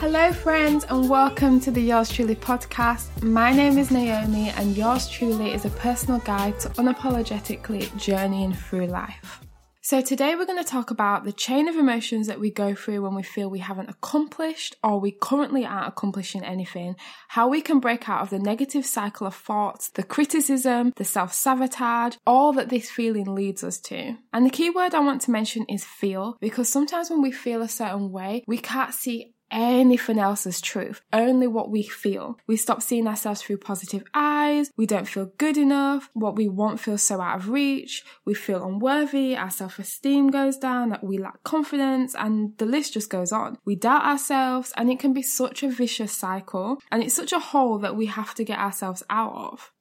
Hello, friends, and welcome to the Yours Truly podcast. My name is Naomi, and Yours Truly is a personal guide to unapologetically journeying through life. So, today we're going to talk about the chain of emotions that we go through when we feel we haven't accomplished or we currently aren't accomplishing anything, how we can break out of the negative cycle of thoughts, the criticism, the self sabotage, all that this feeling leads us to. And the key word I want to mention is feel, because sometimes when we feel a certain way, we can't see anything else as truth, only what we feel. We stop seeing ourselves through positive eyes, we don't feel good enough, what we want feels so out of reach, we feel unworthy, our self esteem goes down, that we lack confidence, and the list just goes on. We doubt ourselves, and it can be such a vicious cycle, and it's such a hole that we have to get ourselves out of.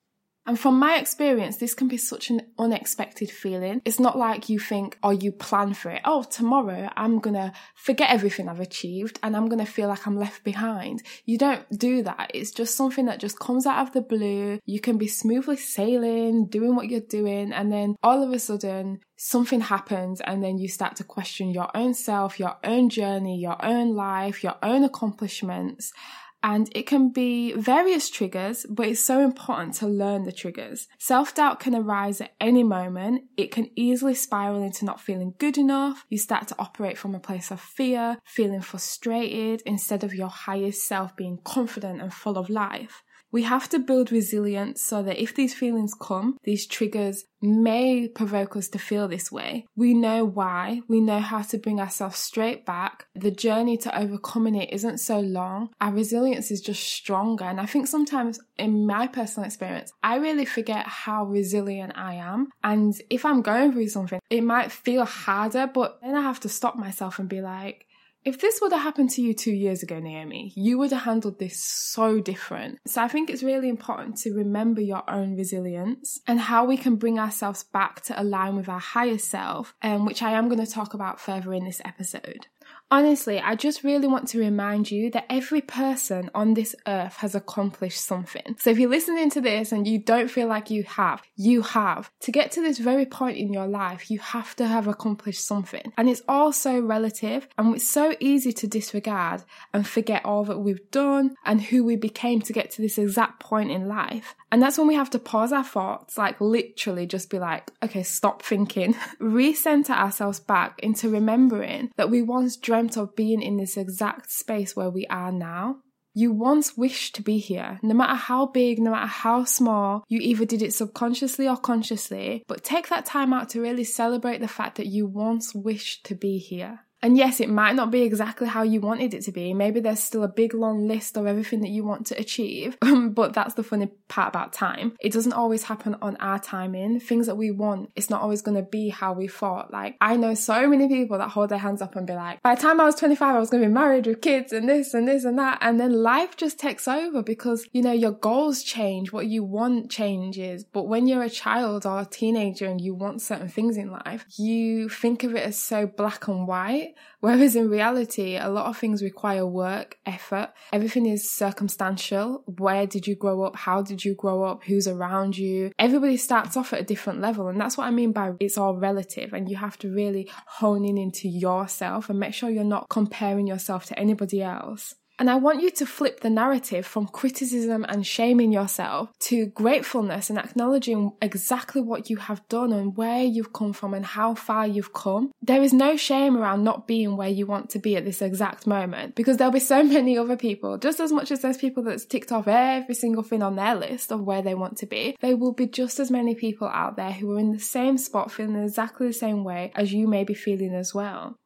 And from my experience, this can be such an unexpected feeling. It's not like you think or you plan for it. Oh, tomorrow I'm gonna forget everything I've achieved and I'm gonna feel like I'm left behind. You don't do that. It's just something that just comes out of the blue. You can be smoothly sailing, doing what you're doing, and then all of a sudden something happens and then you start to question your own self, your own journey, your own life, your own accomplishments and it can be various triggers, but it's so important to learn the triggers. Self doubt can arise at any moment. It can easily spiral into not feeling good enough. You start to operate from a place of fear, feeling frustrated instead of your highest self being confident and full of life. We have to build resilience so that if these feelings come, these triggers may provoke us to feel this way. We know why. We know how to bring ourselves straight back. The journey to overcoming it isn't so long. Our resilience is just stronger. And I think sometimes in my personal experience, I really forget how resilient I am. And if I'm going through something, it might feel harder, but then I have to stop myself and be like, if this would have happened to you two years ago, Naomi, you would have handled this so different. So I think it's really important to remember your own resilience and how we can bring ourselves back to align with our higher self, um, which I am going to talk about further in this episode. Honestly, I just really want to remind you that every person on this earth has accomplished something. So if you're listening to this and you don't feel like you have, you have. To get to this very point in your life, you have to have accomplished something. And it's all so relative and it's so easy to disregard and forget all that we've done and who we became to get to this exact point in life. And that's when we have to pause our thoughts, like literally just be like, okay, stop thinking, recenter ourselves back into remembering that we once dreamt of being in this exact space where we are now. You once wished to be here, no matter how big, no matter how small, you either did it subconsciously or consciously, but take that time out to really celebrate the fact that you once wished to be here. And yes, it might not be exactly how you wanted it to be. Maybe there's still a big long list of everything that you want to achieve. but that's the funny part about time. It doesn't always happen on our timing. Things that we want, it's not always going to be how we thought. Like, I know so many people that hold their hands up and be like, by the time I was 25, I was going to be married with kids and this and this and that. And then life just takes over because, you know, your goals change. What you want changes. But when you're a child or a teenager and you want certain things in life, you think of it as so black and white Whereas in reality, a lot of things require work, effort. Everything is circumstantial. Where did you grow up? How did you grow up? Who's around you? Everybody starts off at a different level. And that's what I mean by it's all relative. And you have to really hone in into yourself and make sure you're not comparing yourself to anybody else. And I want you to flip the narrative from criticism and shaming yourself to gratefulness and acknowledging exactly what you have done and where you've come from and how far you've come. There is no shame around not being where you want to be at this exact moment because there'll be so many other people, just as much as there's people that's ticked off every single thing on their list of where they want to be, there will be just as many people out there who are in the same spot feeling exactly the same way as you may be feeling as well.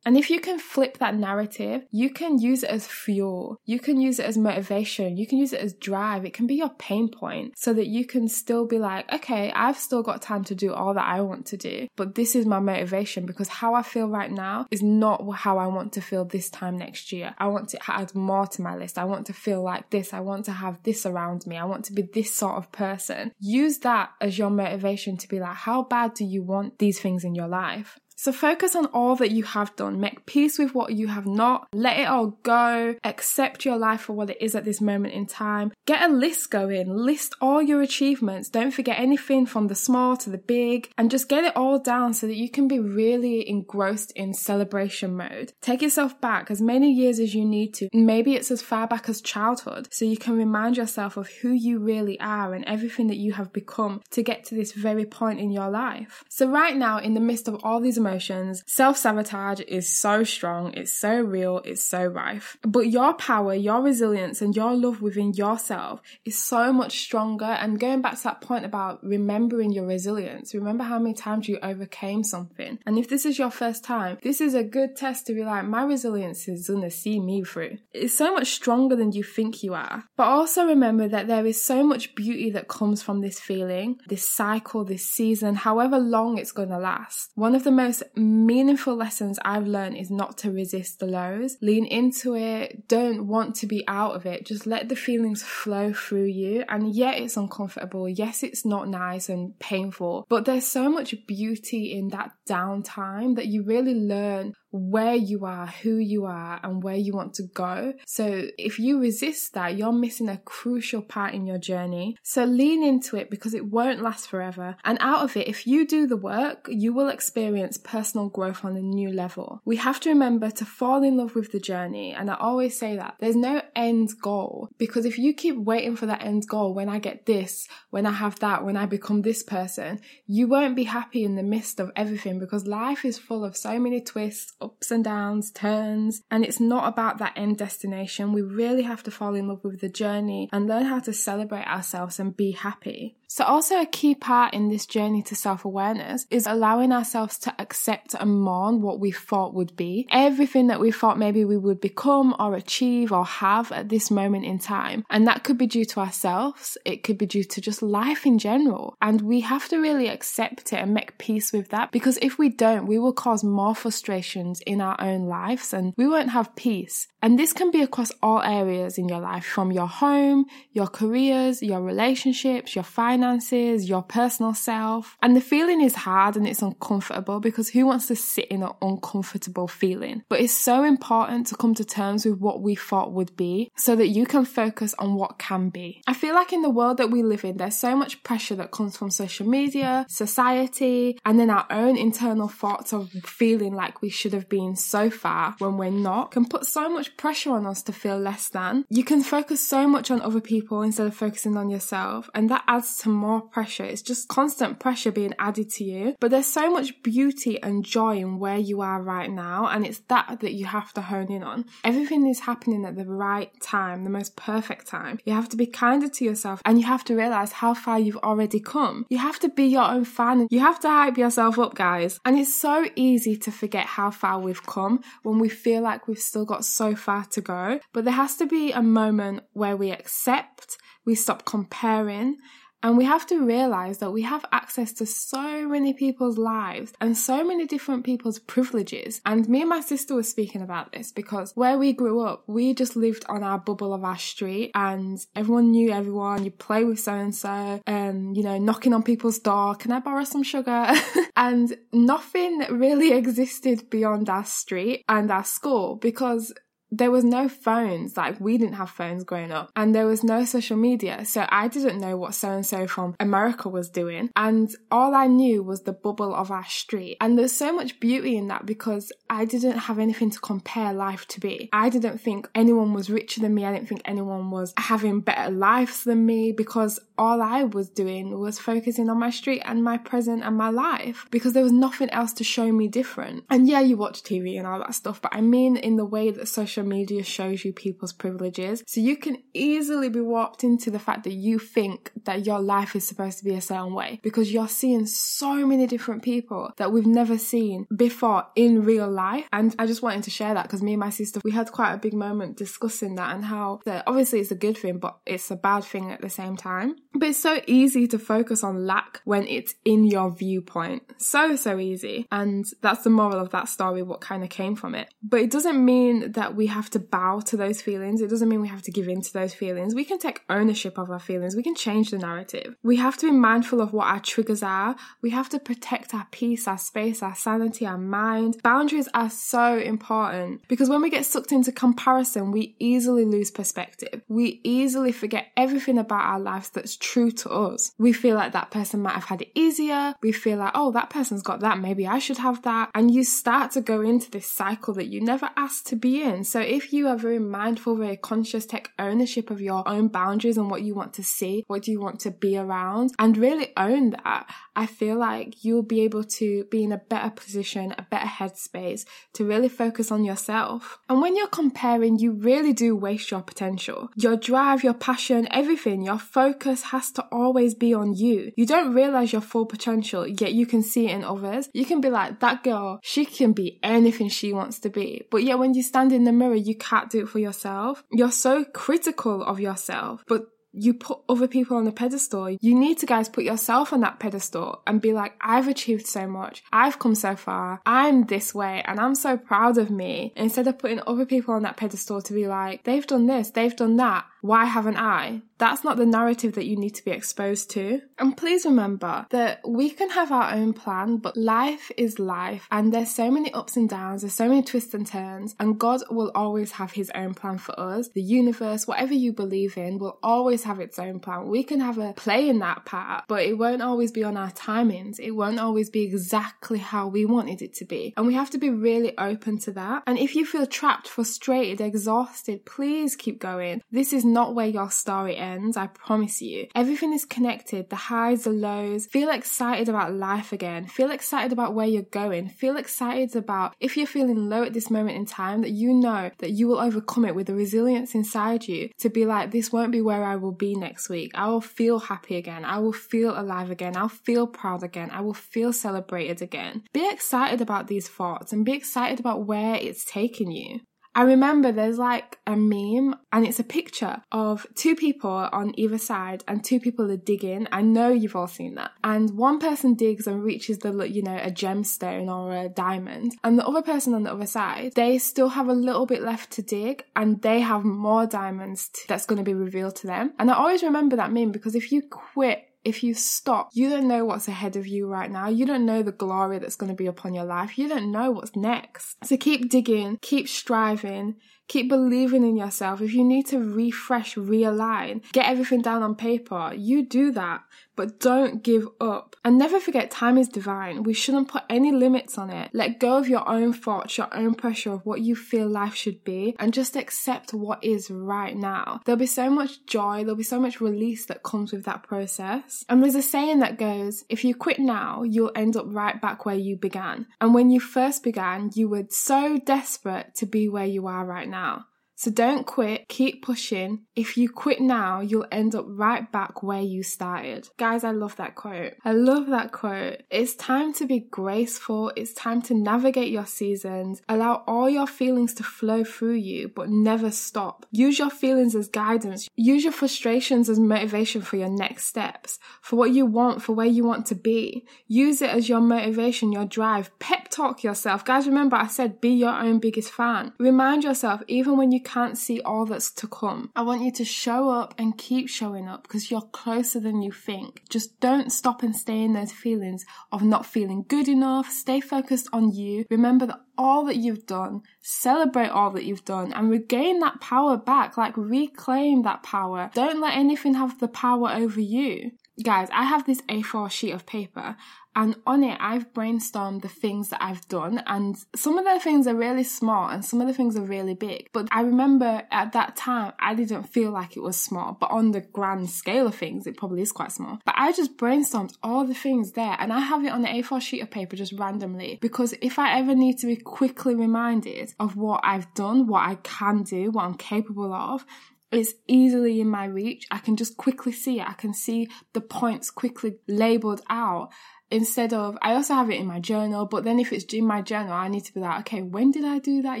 And if you can flip that narrative, you can use it as fuel. You can use it as motivation. You can use it as drive. It can be your pain point so that you can still be like, okay, I've still got time to do all that I want to do, but this is my motivation because how I feel right now is not how I want to feel this time next year. I want to add more to my list. I want to feel like this. I want to have this around me. I want to be this sort of person. Use that as your motivation to be like, how bad do you want these things in your life? So focus on all that you have done. Make peace with what you have not. Let it all go. Accept your life for what it is at this moment in time. Get a list going. List all your achievements. Don't forget anything from the small to the big and just get it all down so that you can be really engrossed in celebration mode. Take yourself back as many years as you need to. Maybe it's as far back as childhood so you can remind yourself of who you really are and everything that you have become to get to this very point in your life. So right now, in the midst of all these emotions, self-sabotage is so strong, it's so real, it's so rife. But your power, your resilience and your love within yourself is so much stronger. And going back to that point about remembering your resilience, remember how many times you overcame something. And if this is your first time, this is a good test to be like, my resilience is gonna see me through. It's so much stronger than you think you are. But also remember that there is so much beauty that comes from this feeling, this cycle, this season, however long it's to last. One of the most meaningful lessons I've learned is not to resist the lows. Lean into it. Don't want to be out of it. Just let the feelings flow through you. And yet it's uncomfortable. Yes, it's not nice and painful, but there's so much beauty in that downtime that you really learn where you are, who you are, and where you want to go. So if you resist that, you're missing a crucial part in your journey. So lean into it because it won't last forever. And out of it, if you do the work, you will experience personal growth on a new level. We have to remember to fall in love with the journey. And I always say that there's no end goal because if you keep waiting for that end goal, when I get this, when I have that, when I become this person, you won't be happy in the midst of everything because life is full of so many twists, ups and downs, turns, and it's not about that end destination. We really have to fall in love with the journey and learn how to celebrate ourselves and be happy. So, also a key part in this journey to self awareness is allowing ourselves to accept and mourn what we thought would be. Everything that we thought maybe we would become or achieve or have at this moment in time. And that could be due to ourselves, it could be due to just life in general. And we have to really accept it and make peace with that because if we don't, we will cause more frustrations in our own lives and we won't have peace. And this can be across all areas in your life from your home, your careers, your relationships, your finances, your personal self. And the feeling is hard and it's uncomfortable because who wants to sit in an uncomfortable feeling? But it's so important to come to terms with what we thought would be so that you can focus on what can be. I feel like in the world that we live in, there's so much pressure that comes from social media, society, and then our own internal thoughts of feeling like we should have been so far when we're not can put so much pressure on us to feel less than. You can focus so much on other people instead of focusing on yourself, and that adds to more pressure. It's just constant pressure being added to you. But there's so much beauty and joy in where you are right now, and it's that that you have to hone in on. Everything is happening at the right time, the most perfect time. You have to be kinder to yourself, and you have to realize how far you've already come. You have to be your own fan. You have to hype yourself up, guys. And it's so easy to forget how far we've come when we feel like we've still got so far to go. But there has to be a moment where we accept, we stop comparing, and we have to realize that we have access to so many people's lives and so many different people's privileges. And me and my sister were speaking about this because where we grew up, we just lived on our bubble of our street and everyone knew everyone. You play with so and so, and you know, knocking on people's door, can I borrow some sugar? and nothing really existed beyond our street and our school because there was no phones. Like we didn't have phones growing up and there was no social media. So I didn't know what so and so from America was doing. And all I knew was the bubble of our street. And there's so much beauty in that because I didn't have anything to compare life to be. I didn't think anyone was richer than me. I didn't think anyone was having better lives than me because all I was doing was focusing on my street and my present and my life because there was nothing else to show me different. And yeah, you watch TV and all that stuff, but I mean in the way that social media shows you people's privileges. So you can easily be warped into the fact that you think that your life is supposed to be a certain way because you're seeing so many different people that we've never seen before in real life. And I just wanted to share that because me and my sister, we had quite a big moment discussing that and how obviously it's a good thing, but it's a bad thing at the same time. But it's so easy to focus on lack when it's in your viewpoint. So, so easy. And that's the moral of that story, what kind of came from it. But it doesn't mean that we have to bow to those feelings. It doesn't mean we have to give in to those feelings. We can take ownership of our feelings. We can change the narrative. We have to be mindful of what our triggers are. We have to protect our peace, our space, our sanity, our mind. Boundaries are so important because when we get sucked into comparison, we easily lose perspective. We easily forget everything about our lives that's true to us. We feel like that person might have had it easier. We feel like, oh, that person's got that. Maybe I should have that. And you start to go into this cycle that you never asked to be in. So if you are very mindful, very conscious, take ownership of your own boundaries and what you want to see, what do you want to be around, and really own that, I feel like you'll be able to be in a better position, a better headspace to really focus on yourself. And when you're comparing, you really do waste your potential. Your drive, your passion, everything, your focus has to always be on you. You don't realize your full potential, yet you can see it in others. You can be like, that girl, she can be anything she wants to be. But yet when you stand in the mirror, you can't do it for yourself. You're so critical of yourself, but you put other people on a pedestal. You need to guys put yourself on that pedestal and be like, I've achieved so much. I've come so far. I'm this way and I'm so proud of me. Instead of putting other people on that pedestal to be like, they've done this, they've done that. Why haven't I? That's not the narrative that you need to be exposed to. And please remember that we can have our own plan, but life is life and there's so many ups and downs, there's so many twists and turns, and God will always have his own plan for us. The universe, whatever you believe in, will always have its own plan. We can have a play in that part, but it won't always be on our timings. It won't always be exactly how we wanted it to be. And we have to be really open to that. And if you feel trapped, frustrated, exhausted, please keep going. This is not where your story ends, I promise you. Everything is connected the highs, the lows. Feel excited about life again. Feel excited about where you're going. Feel excited about if you're feeling low at this moment in time, that you know that you will overcome it with the resilience inside you to be like, this won't be where I will be next week. I will feel happy again. I will feel alive again. I'll feel proud again. I will feel celebrated again. Be excited about these thoughts and be excited about where it's taking you. I remember there's like a meme and it's a picture of two people on either side and two people are digging. I know you've all seen that. And one person digs and reaches the, you know, a gemstone or a diamond. And the other person on the other side, they still have a little bit left to dig and they have more diamonds that's going to be revealed to them. And I always remember that meme because if you quit if you stop, you don't know what's ahead of you right now. You don't know the glory that's going to be upon your life. You don't know what's next. So keep digging, keep striving, keep believing in yourself. If you need to refresh, realign, get everything down on paper, you do that but don't give up. And never forget time is divine. We shouldn't put any limits on it. Let go of your own thoughts, your own pressure of what you feel life should be, and just accept what is right now. There'll be so much joy, there'll be so much release that comes with that process. And there's a saying that goes, if you quit now, you'll end up right back where you began. And when you first began, you were so desperate to be where you are right now now. So don't quit, keep pushing. If you quit now, you'll end up right back where you started. Guys, I love that quote. I love that quote. It's time to be graceful. It's time to navigate your seasons. Allow all your feelings to flow through you, but never stop. Use your feelings as guidance. Use your frustrations as motivation for your next steps, for what you want, for where you want to be. Use it as your motivation, your drive. Pep talk yourself. Guys, remember I said be your own biggest fan. Remind yourself, even when you can't see all that's to come. I want you to show up and keep showing up because you're closer than you think. Just don't stop and stay in those feelings of not feeling good enough. Stay focused on you. Remember that all that you've done, celebrate all that you've done and regain that power back. Like reclaim that power. Don't let anything have the power over you. Guys, I have this A4 sheet of paper and on it, I've brainstormed the things that I've done, and some of the things are really small and some of the things are really big. But I remember at that time, I didn't feel like it was small, but on the grand scale of things, it probably is quite small. But I just brainstormed all the things there, and I have it on the A4 sheet of paper just randomly because if I ever need to be quickly reminded of what I've done, what I can do, what I'm capable of, it's easily in my reach. I can just quickly see it. I can see the points quickly labeled out instead of I also have it in my journal, but then if it's in my journal, I need to be like, okay, when did I do that?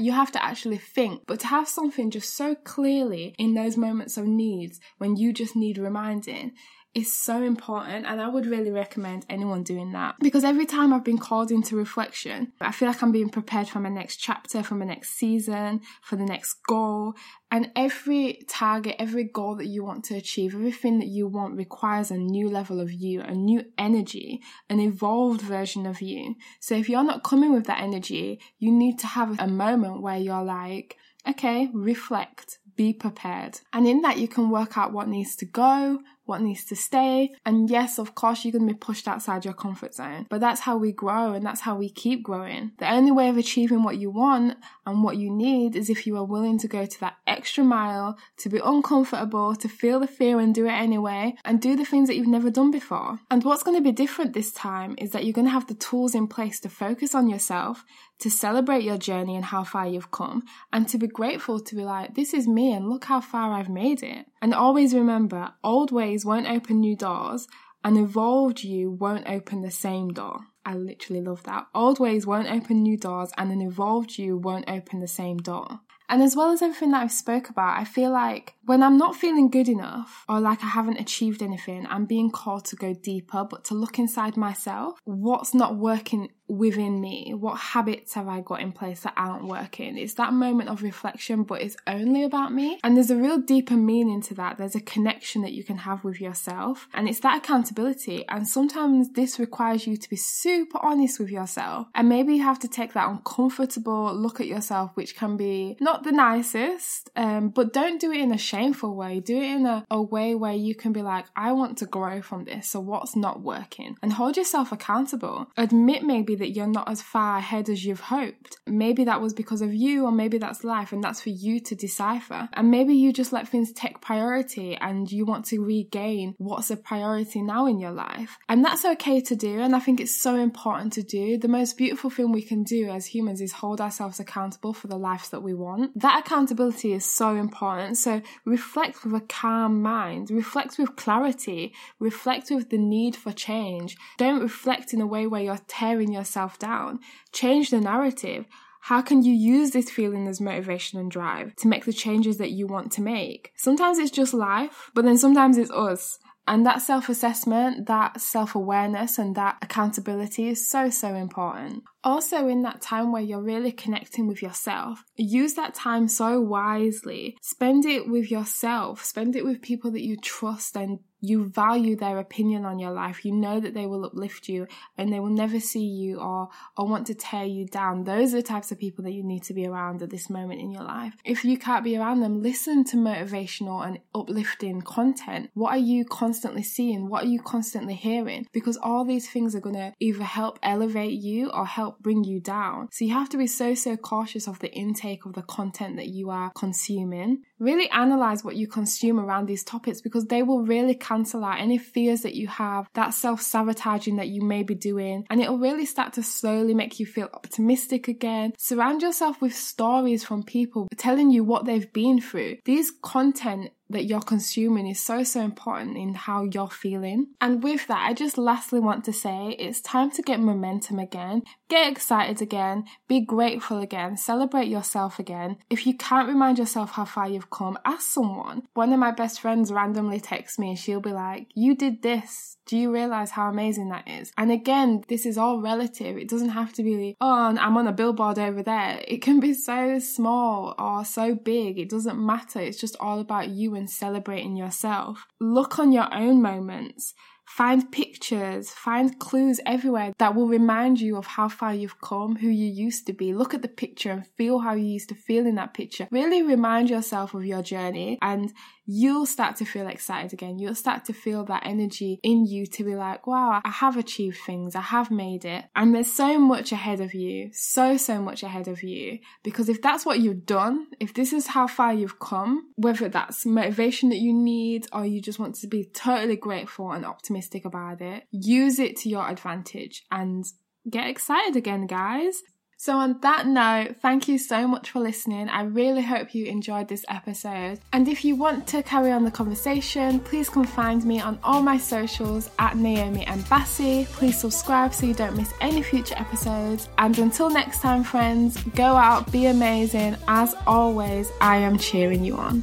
You have to actually think. But to have something just so clearly in those moments of needs when you just need reminding, is so important and I would really recommend anyone doing that because every time I've been called into reflection, I feel like I'm being prepared for my next chapter, for my next season, for the next goal. And every target, every goal that you want to achieve, everything that you want requires a new level of you, a new energy, an evolved version of you. So if you're not coming with that energy, you need to have a moment where you're like, okay, reflect, be prepared. And in that, you can work out what needs to go, what needs to stay. And yes, of course, you're going to be pushed outside your comfort zone, but that's how we grow and that's how we keep growing. The only way of achieving what you want and what you need is if you are willing to go to that extra mile, to be uncomfortable, to feel the fear and do it anyway, and do the things that you've never done before. And what's going to be different this time is that you're going to have the tools in place to focus on yourself, to celebrate your journey and how far you've come, and to be grateful to be like, this is me and look how far I've made it. And always remember, old ways won't open new doors, and evolved you won't open the same door. I literally love that. Old ways won't open new doors, and an evolved you won't open the same door. And as well as everything that I've spoke about, I feel like when I'm not feeling good enough or like I haven't achieved anything, I'm being called to go deeper, but to look inside myself. What's not working within me? What habits have I got in place that aren't working? It's that moment of reflection, but it's only about me. And there's a real deeper meaning to that. There's a connection that you can have with yourself, and it's that accountability. And sometimes this requires you to be super honest with yourself. And maybe you have to take that uncomfortable look at yourself, which can be not the nicest, um, but don't do it in a shameful way. Do it in a, a way where you can be like, I want to grow from this. So what's not working? And hold yourself accountable. Admit maybe that you're not as far ahead as you've hoped. Maybe that was because of you, or maybe that's life, and that's for you to decipher. And maybe you just let things take priority and you want to regain what's a priority now in your life. And that's okay to do, and I think it's so important to do. The most beautiful thing we can do as humans is hold ourselves accountable for the lives that we want. That accountability is so important. So reflect with a calm mind, reflect with clarity, reflect with the need for change. Don't reflect in a way where you're tearing your yourself down. Change the narrative. How can you use this feeling as motivation and drive to make the changes that you want to make? Sometimes it's just life, but then sometimes it's us. And that self assessment, that self awareness, and that accountability is so, so important. Also, in that time where you're really connecting with yourself, use that time so wisely. Spend it with yourself, spend it with people that you trust and you value their opinion on your life. You know that they will uplift you and they will never see you or, or want to tear you down. Those are the types of people that you need to be around at this moment in your life. If you can't be around them, listen to motivational and uplifting content. What are you constantly seeing? What are you constantly hearing? Because all these things are going to either help elevate you or help bring you down. So you have to be so, so cautious of the intake of the content that you are consuming. Really analyze what you consume around these topics because they will really cancel out any fears that you have, that self sabotaging that you may be doing, and it'll really start to slowly make you feel optimistic again. Surround yourself with stories from people telling you what they've been through. These content that you're consuming is so, so important in how you're feeling. And with that, I just lastly want to say it's time to get momentum again, get excited again, be grateful again, celebrate yourself again. If you can't remind yourself how far you've come, ask someone. One of my best friends randomly texts me and she'll be like, You did this. Do you realize how amazing that is? And again, this is all relative. It doesn't have to be, oh, I'm on a billboard over there. It can be so small or so big. It doesn't matter. It's just all about you and celebrating yourself. Look on your own moments. Find pictures, find clues everywhere that will remind you of how far you've come, who you used to be. Look at the picture and feel how you used to feel in that picture. Really remind yourself of your journey and you'll start to feel excited again. You'll start to feel that energy in you to be like, wow, I have achieved things. I have made it. And there's so much ahead of you. So, so much ahead of you. Because if that's what you've done, if this is how far you've come, whether that's motivation that you need or you just want to be totally grateful and optimistic about it, use it to your advantage and get excited again, guys. So, on that note, thank you so much for listening. I really hope you enjoyed this episode. And if you want to carry on the conversation, please come find me on all my socials at Naomi and Bassi. Please subscribe so you don't miss any future episodes. And until next time, friends, go out, be amazing. As always, I am cheering you on.